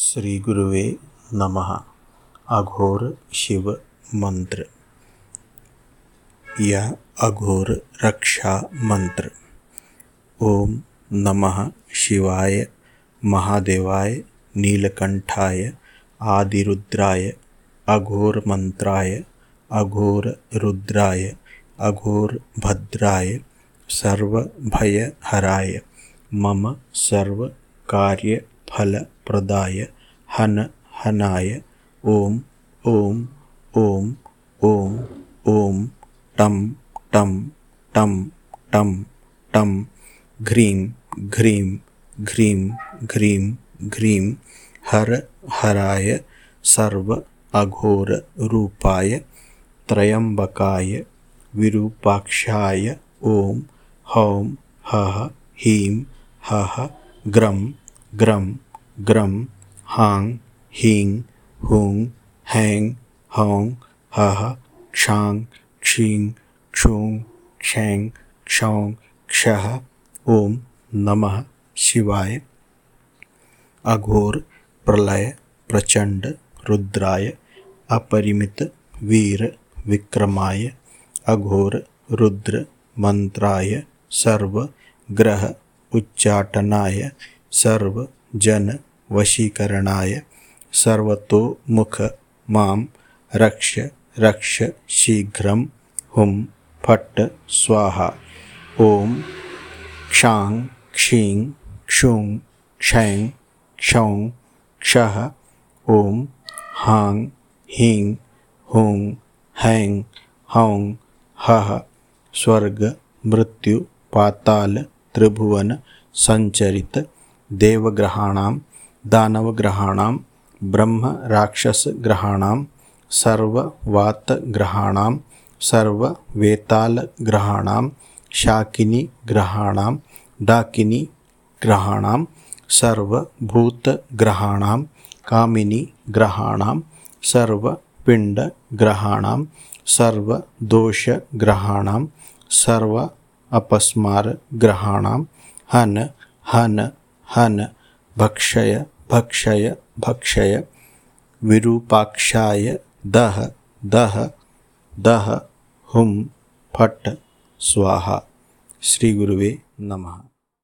श्रीगुरुवे नमः। अघोर शिव मंत्र। यह अघोर रक्षा मंत्र। ओम नमः शिवाय, महादेवाय, नीलकंठाय, आदिरुद्राय, अघोर मंत्राय, अघोर रुद्राय, अघोर भद्राय, सर्वभयहराय, मम सर्वकार्य फलप्रदाय हन हनाय। ॐ ॐ ॐ ॐ ॐ टं टं टं टं टं घ्रीं घ्रीं घ्रीं घ्रीं घ्रीं। हर हराय। सर्व अघोररूपाय त्रयम्बकाय विरूपाक्षाय। ॐ हौं हः हीं हः ग्रं ग्रं ग्रं हां हीं हुं हैं हौं हः क्षां क्षीं क्षूं क्षैं क्षौं क्षः ॐ नमः शिवाय। अघोर प्रलय प्रचंड रुद्राय अपरिमित वीर विक्रमाय। अघोर रुद्र मंत्राय सर्व ग्रह उच्चाटनाय सर्व जन वशीकरणाय सर्वतोमुख मां रक्ष रक्ष शीघ्रं हुं फट् स्वाहा। ॐ क्षां क्षीं क्षुं क्षैं क्षौं क्षः। ॐ हां हीं हुं हैं हौं हः। स्वर्ग मृत्यु पाताल त्रिभुवन संचरित देवग्रहाणां दानवग्रहाणां ब्रह्मराक्षसग्रहाणां सर्ववातग्रहाणां सर्ववेतालग्रहाणां शाकिनीग्रहाणां डाकिनीग्रहाणां सर्वभूतग्रहाणां कामिनीग्रहाणां सर्वपिण्डग्रहाणां सर्वदोषग्रहाणां सर्व अपस्मारग्रहाणां हन हन हन भक्षय भक्षय भक्षय विरूपाक्षाय दह दह दह हुम फट स्वाहा। श्री गुरुवे नमः